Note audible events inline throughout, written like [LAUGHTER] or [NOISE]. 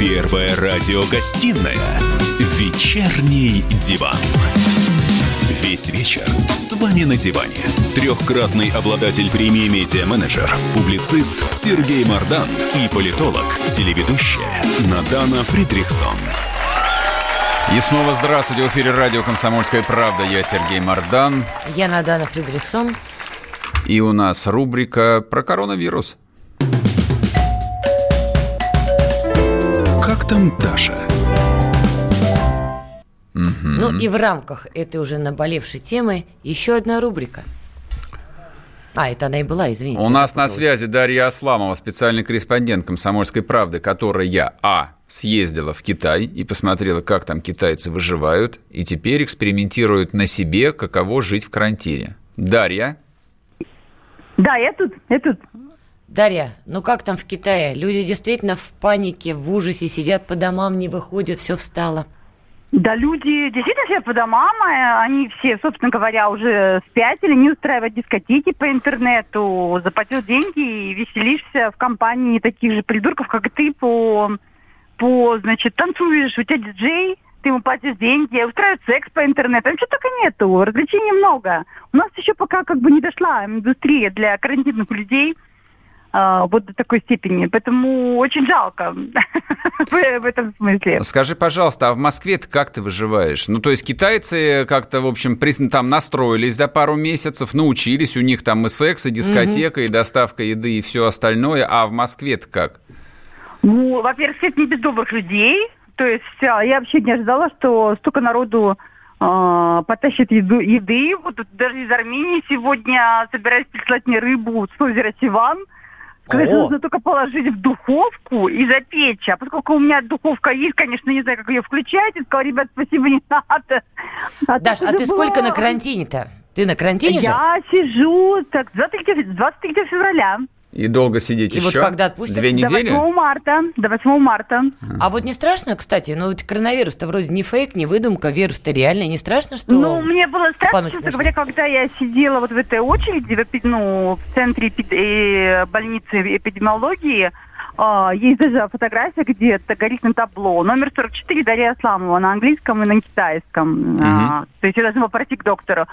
Первая радиогостинная «Вечерний диван». Весь вечер с вами на диване. Трехкратный обладатель премии «Медиа-менеджер», публицист Сергей Мардан и политолог, телеведущая Надана Фридрихсон. И снова здравствуйте. В эфире радио «Комсомольская правда». Я Сергей Мардан. Я Надана Фридрихсон. И у нас рубрика про коронавирус. Там Даша? Ну и в рамках этой уже наболевшей темы еще одна рубрика. А, это она и была, извините. У нас на связи Дарья Асламова, специальный корреспондент «Комсомольской правды», которая, а, съездила в Китай и посмотрела, как там китайцы выживают, и теперь экспериментируют на себе, каково жить в карантине. Дарья? Да, я тут, я тут. Дарья, ну как там в Китае? Люди действительно в панике, в ужасе, сидят по домам, не выходят, все встало. Да, люди действительно сидят по домам, а они все, собственно говоря, уже спятили, не устраивают дискотеки по интернету, заплатил деньги и веселишься в компании таких же придурков, как ты, по, по значит, танцуешь, у тебя диджей, ты ему платишь деньги, устраивают секс по интернету, там что только нету, развлечений много. У нас еще пока как бы не дошла индустрия для карантинных людей – вот до такой степени. Поэтому очень жалко [LAUGHS] в этом смысле. Скажи, пожалуйста, а в москве ты как ты выживаешь? Ну, то есть китайцы как-то, в общем, там настроились за пару месяцев, научились, у них там и секс, и дискотека, и доставка еды, и все остальное, а в Москве-то как? Ну, во-первых, это не без добрых людей. То есть а, я вообще не ожидала, что столько народу э, потащит еду, еды. Вот даже из Армении сегодня собираюсь прислать мне рыбу с озера Сиван – Конечно, нужно только положить в духовку и запечь. А поскольку у меня духовка есть, конечно, не знаю, как ее включать. Я сказала, ребят, спасибо, не надо. А Даш, а ты было... сколько на карантине-то? Ты на карантине Я же? Я сижу так, 23, 23 февраля. И долго сидеть и еще? вот когда отпустят? Две недели? До 8 марта. До 8 марта. А вот не страшно, кстати, ну вот коронавирус-то вроде не фейк, не выдумка, вирус-то реальный. Не страшно, что Ну, мне было страшно, честно говоря, когда я сидела вот в этой очереди, в, ну, в центре эпид... Э, больницы эпидемиологии, а, есть даже фотография, где это горит на табло. Номер 44 Дарья Асламова на английском и на китайском. Угу. А, то есть я должна была пройти к доктору.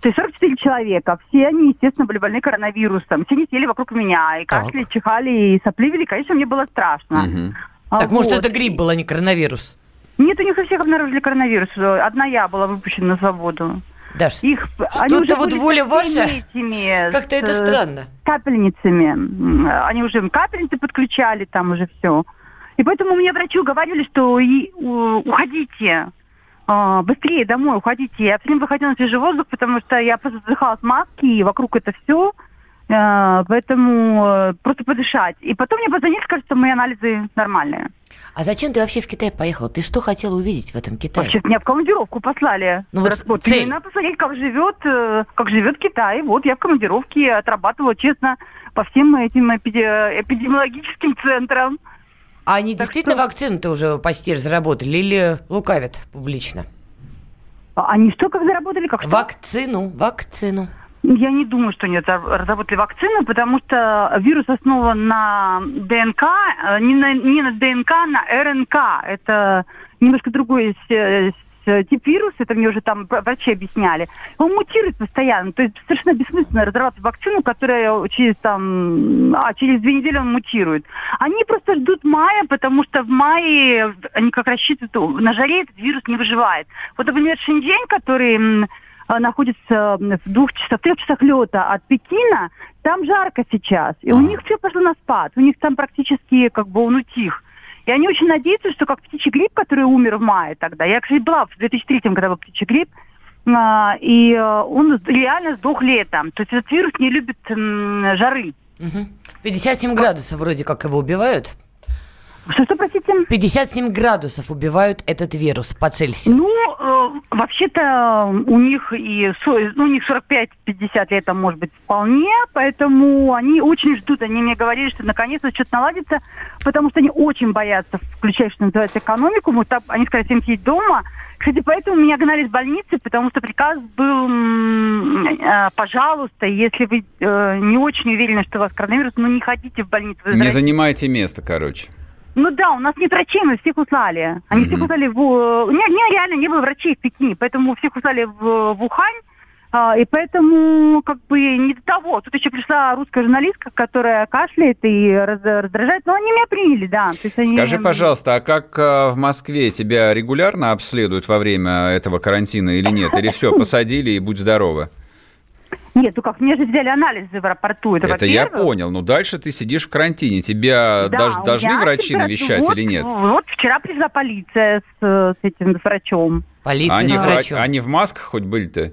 То есть 44 человека. Все они, естественно, были больны коронавирусом. Все не сели вокруг меня. И кашляли, чихали, и сопливили. Конечно, мне было страшно. Угу. А, так, вот. может, это грипп был, а не коронавирус? Нет, у них у всех обнаружили коронавирус. Одна я была выпущена на свободу. Даш, их, что-то вот воля ваша, как-то это странно. Капельницами. Они уже капельницы подключали, там уже все. И поэтому мне врачу говорили, что и, уходите, э, быстрее домой уходите. Я все время выходила на свежий воздух, потому что я просто задыхалась маски, и вокруг это все. Э, поэтому э, просто подышать. И потом мне позвонили, скажут, что мои анализы нормальные. А зачем ты вообще в Китай поехал? Ты что хотел увидеть в этом Китае? Вообще меня в командировку послали. Ну вот вот, цель. Именно посмотреть, как живет, э, как живет Китай. Вот я в командировке отрабатывала, честно, по всем этим эпиде- эпидемиологическим центрам. А они так действительно что... вакцины-то уже почти разработали или лукавят публично? А они что, как заработали? Как что? Вакцину, вакцину. Я не думаю, что они разработали вакцину, потому что вирус основан на ДНК, э, не на, не на ДНК, а на РНК. Это немножко другой тип вируса, это мне уже там врачи объясняли. Он мутирует постоянно, то есть совершенно бессмысленно разрабатывать вакцину, которая через там, а через две недели он мутирует. Они просто ждут мая, потому что в мае они как рассчитывают, на жаре этот вирус не выживает. Вот, например, Шэньчжэнь, который находится в двух часах, в трех часах лета от Пекина, там жарко сейчас. И у них все пошло на спад. У них там практически как бы он утих. И они очень надеются, что как птичий грипп, который умер в мае тогда. Я, кстати, была в 2003 когда был птичий грипп, а, и э, он реально сдох летом. То есть этот вирус не любит жары. 57 градусов вроде как его убивают. Что, что, простите? 57 градусов убивают этот вирус по Цельсию. Ну, э, вообще-то у них и ну, у них 45-50 лет, может быть, вполне, поэтому они очень ждут. Они мне говорили, что наконец-то что-то наладится, потому что они очень боятся включать, что называется, экономику. Мы так, они сказали, всем сидеть дома. Кстати, поэтому меня гнали с больницы, потому что приказ был, э, пожалуйста, если вы э, не очень уверены, что у вас коронавирус, ну не ходите в больницу. Не занимайте место, короче. Ну да, у нас нет врачей, мы всех услали. Они Мгм. всех услали в... э, Не, не, реально не было врачей в Пекине, поэтому всех услали в, в Ухань. а, и поэтому как бы не до того. Тут еще пришла русская журналистка, которая кашляет и раз- раздражает. Но они меня приняли, да. То есть они- Скажи, пожалуйста, а как э, в Москве тебя регулярно обследуют во время этого карантина или нет? Или все, посадили и будь здорова? Нет, ну как, мне же взяли анализы в аэропорту. Это, Это я понял. Ну, дальше ты сидишь в карантине. Тебя Да, дож- должны врачи навещать Вот, или нет? Вот вчера пришла полиция с, с этим с врачом. Полиция Они, с вра- врачом. они в масках хоть были-то?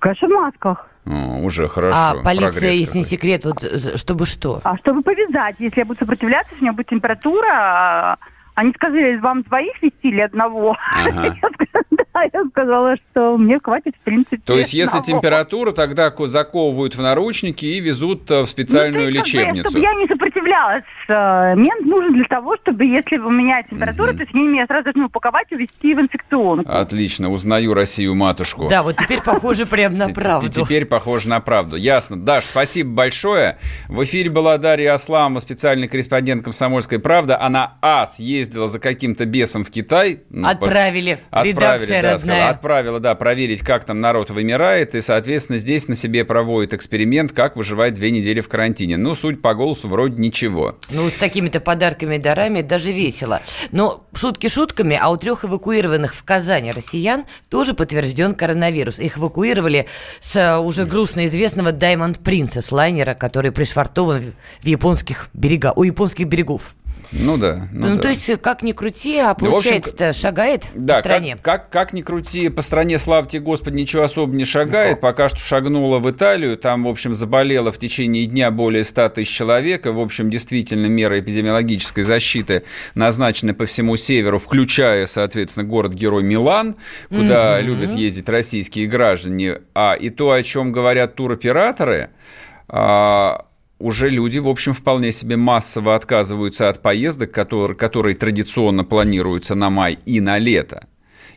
Конечно, в масках. О, уже хорошо. а полиция, прогресс если не секрет, вот чтобы что? А чтобы повязать, если я буду сопротивляться, если у меня будет температура, а, они сказали, вам двоих вести или одного? Ага. [LAUGHS] Я сказала, [LAUGHS] Да, я сказала, что мне хватит, в принципе, То есть, если одного. температура, тогда ко- заковывают в наручники и везут э, в специальную Ну, есть, лечебницу. чтобы я не сопротивлялась. э, Мент нужен для того, чтобы, если у меня температура, Мгм. то есть они меня сразу должны упаковать и увезти в инфекционку. Отлично, узнаю Россию матушку. Да, вот теперь похоже прям на [LAUGHS] правду. Теперь похоже на правду. Ясно. Даш, спасибо большое. В эфире была Дарья Асламова, специальный корреспондент «Комсомольской правды». Она, а, съездила за каким-то бесом в Китай. Ну, Отправили. Отправили, Редакция да, сказала, отправила, да, проверить, как там народ вымирает, и, соответственно, здесь на себе проводит эксперимент, как выживать две недели в карантине. Ну, суть по голосу вроде ничего. Ну, с такими-то подарками и дарами даже весело. Но шутки шутками, а у трех эвакуированных в Казани россиян тоже подтвержден коронавирус. Их эвакуировали с э, уже грустно известного Diamond Princess лайнера, который пришвартован в в японских берегах, у японских берегов. Ну да. Ну, Ну, да. то есть, как ни крути, а Да, в общем, шагает Да, по стране. Как, как, как ни крути, по стране, слава тебе, Господи, ничего особо не шагает. Пока что шагнула в Италию, там, в общем, заболело в течение дня более 100 тысяч человек. И, в общем, действительно, меры эпидемиологической защиты назначены по всему северу, включая, соответственно, город-герой Милан, куда любят ездить российские граждане. А и то, о чем говорят туроператоры, а, уже люди, в общем, вполне себе массово отказываются от поездок, которые, которые традиционно планируются на май и на лето.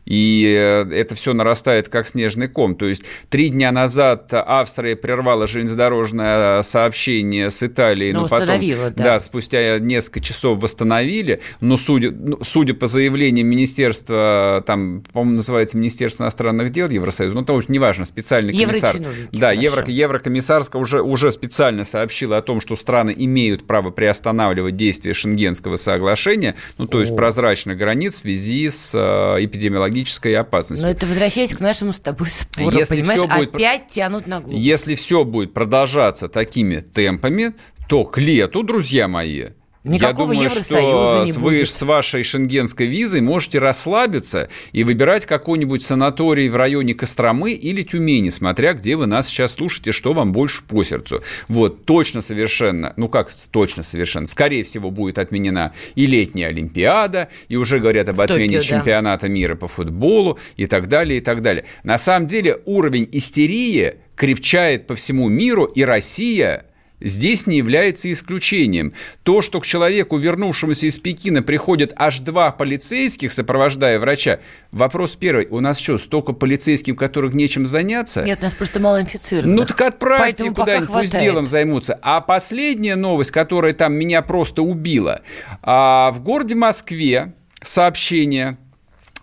И э, это все нарастает как снежный ком. То есть три дня назад Австрия прервала железнодорожное сообщение с Италией, Ну, но потом, да. да, спустя несколько часов восстановили. Но судя, ну, судя по заявлениям Министерства, там, по-моему, называется Министерство иностранных дел Евросоюза, ну, то неважно, специальный комиссар. Да. Евро, Еврокомиссарска уже, уже специально сообщила о том, что страны имеют право приостанавливать действие Шенгенского соглашения, ну, то есть прозрачных границ в связи с э, эпидемиологической опасностью. Но это возвращаясь к нашему с тобой спору, Если понимаешь, всё будет- опять тянут на глупость. Если все будет продолжаться такими темпами, то к лету, друзья мои, Никакого я думаю, что не с- вы будет. с вашей шенгенской визой можете расслабиться и выбирать какой-нибудь санаторий в районе Костромы или Тюмени, смотря где вы нас сейчас слушаете, что вам больше по сердцу. Вот, точно совершенно, ну как точно совершенно, скорее всего, будет отменена и летняя Олимпиада, и уже говорят об В отмене Токио, да. чемпионата мира по футболу и так далее, и так далее. На самом деле уровень истерии крепчает по всему миру, и Россия здесь не является исключением. То, что к человеку, вернувшемуся из Пекина, приходят аж два полицейских, сопровождая врача, вопрос первый. У нас что, столько полицейских, у которых нечем заняться? Нет, у нас просто мало инфицированных. Ну так отправьте куда-нибудь, пусть делом займутся. А последняя новость, которая там меня просто убила. А, в городе Москве сообщение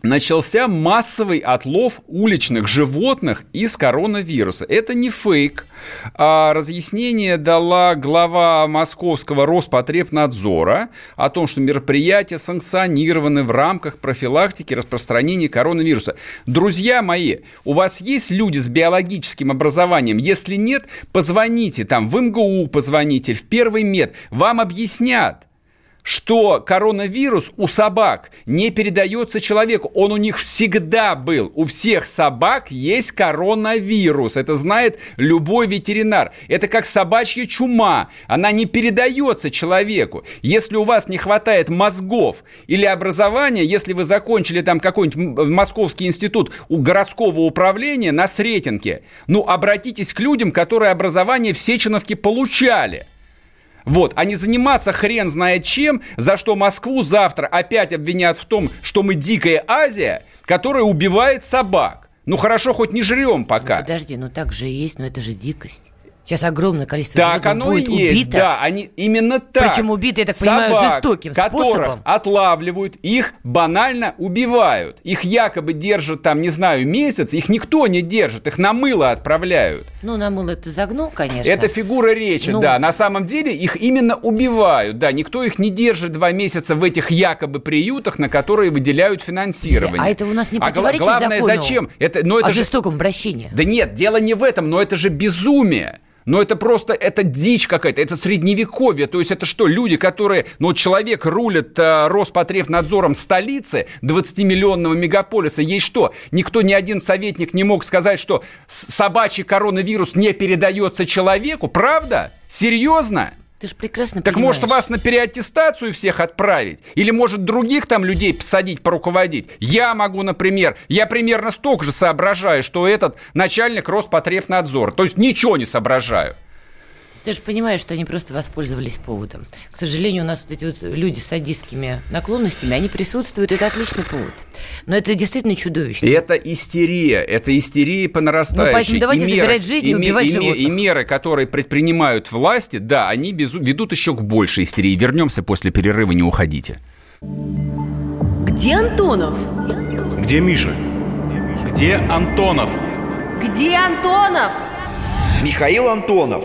начался массовый отлов уличных животных из коронавируса. Это не фейк. А разъяснение дала глава Московского Роспотребнадзора о том, что мероприятия санкционированы в рамках профилактики распространения коронавируса. Друзья мои, у вас есть люди с биологическим образованием? Если нет, позвоните там в МГУ, позвоните, в Первый мед. Вам объяснят что коронавирус у собак не передается человеку. Он у них всегда был. У всех собак есть коронавирус. Это знает любой ветеринар. Это как собачья чума. Она не передается человеку. Если у вас не хватает мозгов или образования, если вы закончили там какой-нибудь м- Московский институт у городского управления на Сретенке, ну, обратитесь к людям, которые образование в Сеченовке получали. Вот, а не заниматься хрен знает чем, за что Москву завтра опять обвинят в том, что мы дикая Азия, которая убивает собак. Ну хорошо, хоть не жрем пока. Подожди, ну так же и есть, но это же дикость. Сейчас огромное количество Так оно и будет есть, убито. да, они именно так. Причем убиты, я так понимаю, Собак, жестоким которых способом. отлавливают, их банально убивают. Их якобы держат там, не знаю, месяц, их никто не держит, их на мыло отправляют. Ну, на мыло ты загнул, конечно. Это фигура речи, Ну. да. На самом деле их именно убивают, да. Никто их не держит два месяца в этих якобы приютах, на которые выделяют финансирование. А это у нас не А противоречит главное, закону зачем? Это, но это о же жестоком обращении. да нет, дело не в этом, но это же безумие. Но это просто, это дичь какая-то, это средневековье. То есть это что, люди, которые, ну, человек рулит э, Роспотребнадзором столицы 20-миллионного мегаполиса, есть что? Никто, ни один советник не мог сказать, что собачий коронавирус не передается человеку, правда? Серьезно? Ты же прекрасно Так понимаешь. может вас на переаттестацию всех отправить? Или может других там людей посадить, поруководить? Я могу, например, я примерно столько же соображаю, что этот начальник Роспотребнадзора. То есть ничего не соображаю. Ты же понимаешь, что они просто воспользовались поводом. К сожалению, у нас вот эти вот люди с садистскими наклонностями, они присутствуют, это отличный повод. Но это действительно чудовищно. И это истерия, это истерия по нарастающей. Ну, поэтому давайте И забирать жизни и ме- убивать ме- животных. И меры, которые предпринимают власти, да, они безу- ведут еще к большей истерии. Вернемся после перерыва, не уходите. Где Антонов? Где Миша? Где Антонов? Где Антонов? Михаил Антонов.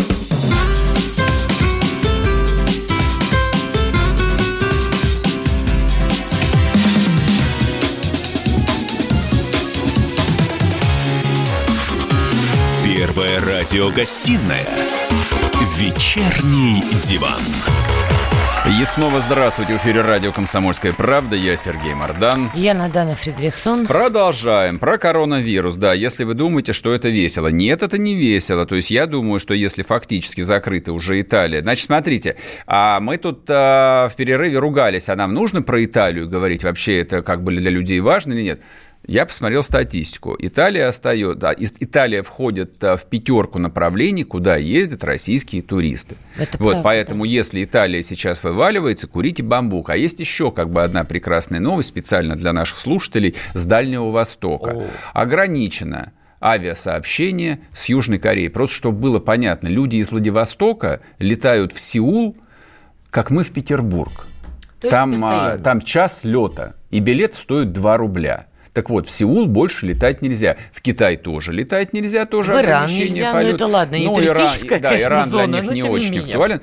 Радиогостинная «Вечерний диван». И снова здравствуйте. В эфире радио «Комсомольская правда». Я Сергей Мордан. Я Надана Фридрихсон. Продолжаем. Про коронавирус. Да, если вы думаете, что это весело. Нет, это не весело. То есть я думаю, что если фактически закрыта уже Италия... Значит, смотрите, а мы тут а, в перерыве ругались, а нам нужно про Италию говорить? Вообще это как бы для людей важно или нет? Я посмотрел статистику. Италия остается, да, Италия входит а, в пятерку направлений, куда ездят российские туристы. Это вот, правда. поэтому если Италия сейчас вываливается, курите бамбук. А есть еще как бы одна прекрасная новость специально для наших слушателей с Дальнего Востока. Ограничено авиасообщение с Южной Кореей. Просто чтобы было понятно, люди из Владивостока летают в Сеул, как мы в Петербург. То Там, а, там час лета, и билет стоит 2 рубля. Так вот, в Сеул больше летать нельзя. В Китай тоже летать нельзя, тоже В Иран нельзя, ну полета. это ладно, не Ну, да, конечно, Иран зона, для них но не не очень менее. актуален.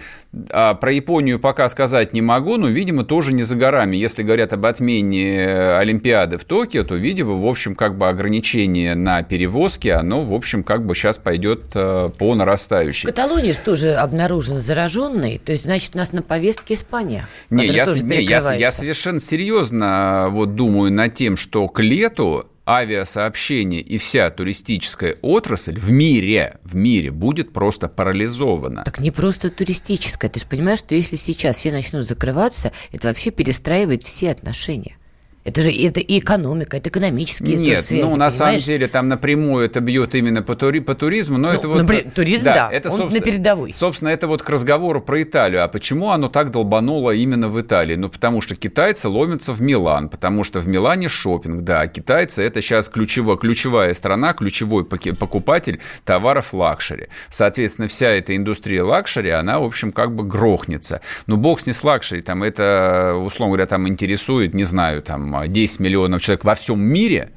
А про Японию пока сказать не могу, но, видимо, тоже не за горами. Если говорят об отмене Олимпиады в Токио, то, видимо, в общем, как бы ограничение на перевозки, оно, в общем, как бы сейчас пойдет э, по В нарастающей. Каталонии же тоже обнаружен зараженный, то есть, значит, у нас на повестке Испания. Не, я, не, я, я совершенно серьезно э, вот думаю над тем, что к лету авиасообщение и вся туристическая отрасль в мире, в мире будет просто парализована. Так не просто туристическая. Ты же понимаешь, что если сейчас все начнут закрываться, это вообще перестраивает все отношения. Это же это и экономика, это экономические Нет, связи, ну на самом понимаешь? деле там напрямую это бьет именно по, тури- по туризму, но Ну, это вот... напри- туризм, да, он на передовой. Собственно, это вот к разговору про Италию. А почему оно так долбануло именно в Италии? Ну, потому что китайцы ломятся в Милан, потому что в Милане шопинг, да, китайцы это сейчас ключевая, ключевая страна, ключевой покупатель товаров лакшери. Соответственно, вся эта индустрия лакшери, она, в общем, как бы грохнется. Ну, бог с ней с лакшери, там это, условно говоря, там интересует, не знаю, там 10 миллионов человек во всем мире.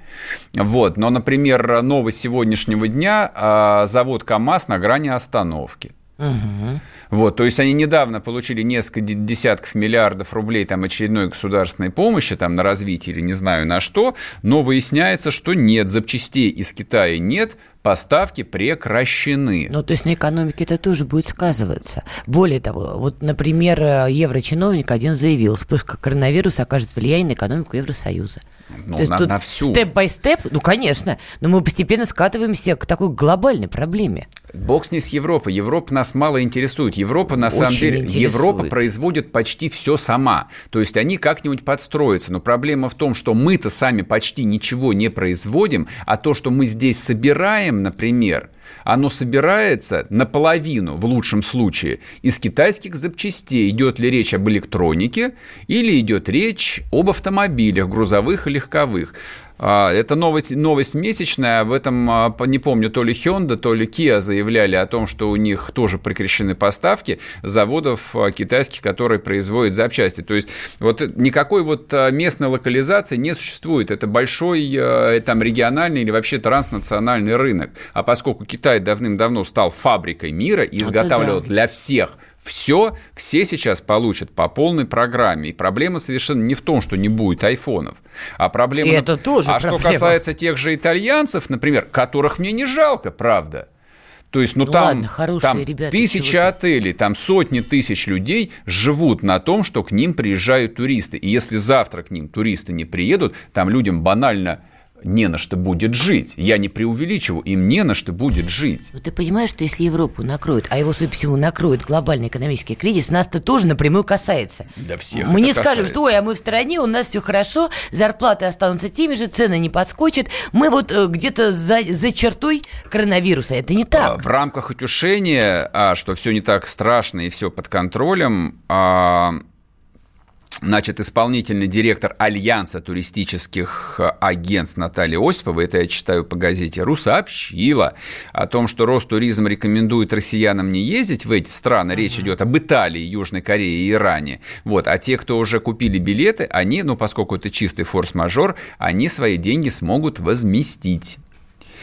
Вот. Но, например, новость сегодняшнего дня, а, завод КАМАЗ на грани остановки. Вот, то есть они недавно получили несколько де- десятков миллиардов рублей там очередной государственной помощи там на развитие или не знаю на что, но выясняется, что нет, запчастей из Китая нет, поставки прекращены. Ну, то есть на экономике это тоже будет сказываться. Более того, вот, например, э, еврочиновник один заявил, вспышка коронавируса окажет влияние на экономику Евросоюза. Ну, то есть на- тут на всю. степ-бай-степ, ну, конечно, но мы постепенно скатываемся к такой глобальной проблеме. Бог с ней с Европой. Европа нас мало интересует. Европа, на самом Очень деле, интересует. Европа производит почти все сама. То есть они как-нибудь подстроятся. Но проблема в том, что мы-то сами почти ничего не производим, а то, что мы здесь собираем, например, оно собирается наполовину, в лучшем случае, из китайских запчастей. Идет ли речь об электронике или идет речь об автомобилях, грузовых и легковых. А, Это новость, новость месячная. В этом, а, не помню, то ли Hyundai, то ли Kia заявляли о том, что у них тоже прекращены поставки заводов а, китайских, которые производят запчасти. То есть вот никакой вот местной локализации не существует. Это большой там региональный или вообще транснациональный рынок. А поскольку Китай давным-давно стал фабрикой мира и изготавливал да. для всех все, все сейчас получат по полной программе. И проблема совершенно не в том, что не будет айфонов, а проблема... И это тоже А что проблема. касается тех же итальянцев, например, которых мне не жалко, правда. То есть, ну, Ну там, ладно, хорошие там ребята, тысячи отелей, там сотни тысяч людей живут на том, что к ним приезжают туристы. И если завтра к ним туристы не приедут, там людям банально не на что будет жить. Я не преувеличиваю, им не на что будет жить. Ну, ты понимаешь, что если Европу накроет, а его, судя по всему, накроет глобальный экономический кризис, нас-то тоже напрямую касается. Да всех Мы не скажем, касается. что ой, а мы в стороне, у нас все хорошо, зарплаты останутся теми же, цены не подскочат. Мы вот э, где-то за, за чертой коронавируса. Это не А, так. В рамках утешения, а, что все не так страшно и все под контролем, а, Значит, исполнительный директор Альянса туристических а, агентств Наталья Осипова, это я читаю по газете «Ру», сообщила о том, что Ростуризм рекомендует россиянам не ездить в эти страны. Речь идет об Италии, Южной Корее и Иране. Вот. А те, кто уже купили билеты, они, ну, поскольку это чистый форс-мажор, они свои деньги смогут возместить.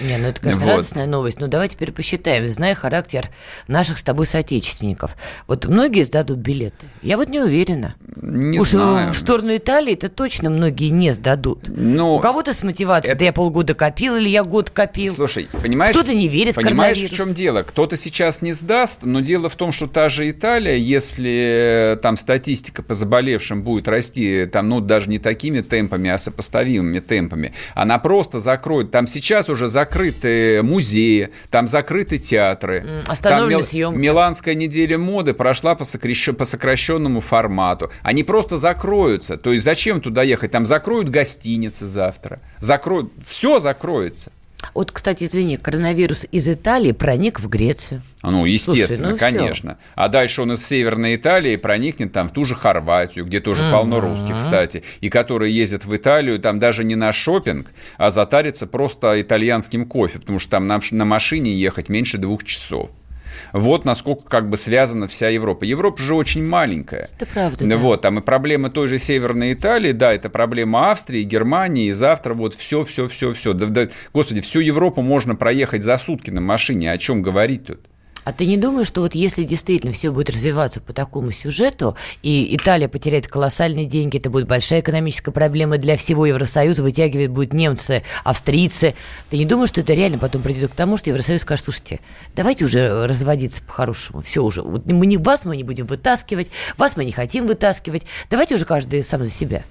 Не, ну это, конечно, Вот. радостная новость. Но давай теперь посчитаем, зная характер наших с тобой соотечественников. Вот многие сдадут билеты. Я вот не уверена. Не Уж знаю. в сторону Италии это точно многие не сдадут. Ну, У кого-то с мотивацией, это- да я полгода копил или я год копил. Слушай, понимаешь? Кто-то не верит Понимаешь, в чем дело? Кто-то сейчас не сдаст, но дело в том, что та же Италия, если э, там статистика по заболевшим будет расти, там, ну, даже не такими темпами, а сопоставимыми темпами, она просто закроет. Там сейчас уже закрыты музеи, там закрыты театры. Остановлены Там Мил- съемки. Миланская неделя моды прошла по, сокращ- по сокращенному формату. Они просто закроются. То есть зачем туда ехать? Там закроют гостиницы завтра. Закроют. Все закроется. Вот, кстати, извини, коронавирус из Италии проник в Грецию. Ну, естественно, ну всё. конечно. А дальше он из Северной Италии проникнет там в ту же Хорватию, где тоже полно русских, кстати, и которые ездят в Италию там даже не на шопинг, а затариться просто итальянским кофе, потому что там на, на машине ехать меньше двух часов. Вот насколько как бы связана вся Европа. Европа же очень маленькая. Это правда, да. Вот, там и проблемы той же Северной Италии, да, это проблема Австрии, Германии, и завтра вот все, все, все, все. Да, да, господи, всю Европу можно проехать за сутки на машине, о чем говорить тут? А ты не думаешь, что вот если действительно все будет развиваться по такому сюжету, и Италия потеряет колоссальные деньги, это будет большая экономическая проблема для всего Евросоюза, вытягивать будут немцы, австрийцы, ты не думаешь, что это реально потом придет к тому, что Евросоюз скажет, слушайте, давайте уже разводиться по-хорошему, все уже, вот мы не, вас мы не будем вытаскивать, вас мы не хотим вытаскивать, давайте уже каждый сам за себя.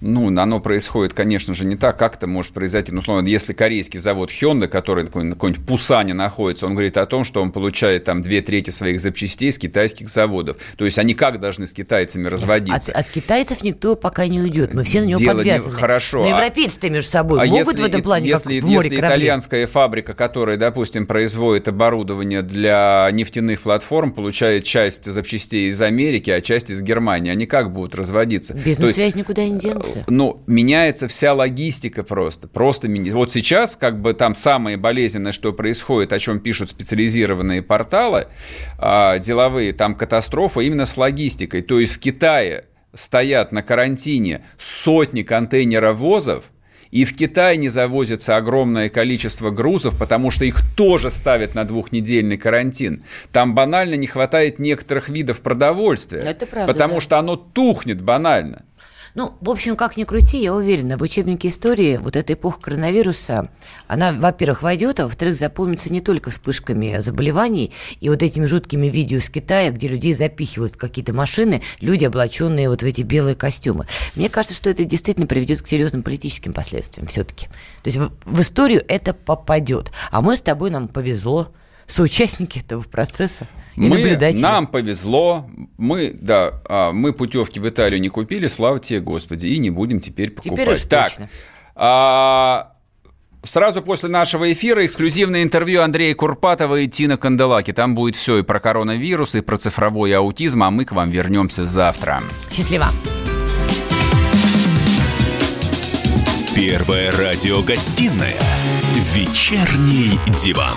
Ну, оно происходит, конечно же, не так, как это может произойти. Ну, условно, если корейский завод Hyundai, который на какой-нибудь Пусане находится, он говорит о том, что он получает там две трети своих запчастей с китайских заводов. То есть они как должны с китайцами От, разводиться? от китайцев никто пока не уйдет, мы все на него Дело не- подвязаны. хорошо, Но а- европейцы-то между собой А могут если, в этом плане, если, как в море если корабли? итальянская фабрика, которая, допустим, производит оборудование для нефтяных платформ, получает часть запчастей из Америки, а часть из Германии, они как будут разводиться? Бизнес-связь никуда не денется. Ну, меняется вся логистика просто. Просто меня- Вот сейчас, как бы там самое болезненное, что происходит, о чем пишут специализированные порталы а, деловые, там катастрофа именно с логистикой. То есть в Китае стоят на карантине сотни контейнеровозов, и в Китай не завозится огромное количество грузов, потому что их тоже ставят на двухнедельный карантин. Там банально не хватает некоторых видов продовольствия. Это правда, Потому да. что оно тухнет банально. Ну, в общем, как ни крути, я уверена, в учебнике истории вот эта эпоха коронавируса, она, во-первых, войдет, а во-вторых, запомнится не только вспышками заболеваний и вот этими жуткими видео из Китая, где людей запихивают в какие-то машины, люди, облаченные вот в эти белые костюмы. Мне кажется, что это действительно приведет к серьезным политическим последствиям все-таки. То есть в, в историю это попадет. А мы с тобой, нам повезло, соучастники этого процесса и мы, наблюдатели. нам повезло, мы, да, а, мы путевки в Италию не купили, слава тебе, Господи, и не будем теперь покупать. Теперь уж так, точно. а, сразу после нашего эфира эксклюзивное интервью Андрея Курпатова и Тина Канделаки. Там будет все и про коронавирус, и про цифровой аутизм, а мы к вам вернемся завтра. Счастливо. Первая радиогостинная «Вечерний диван».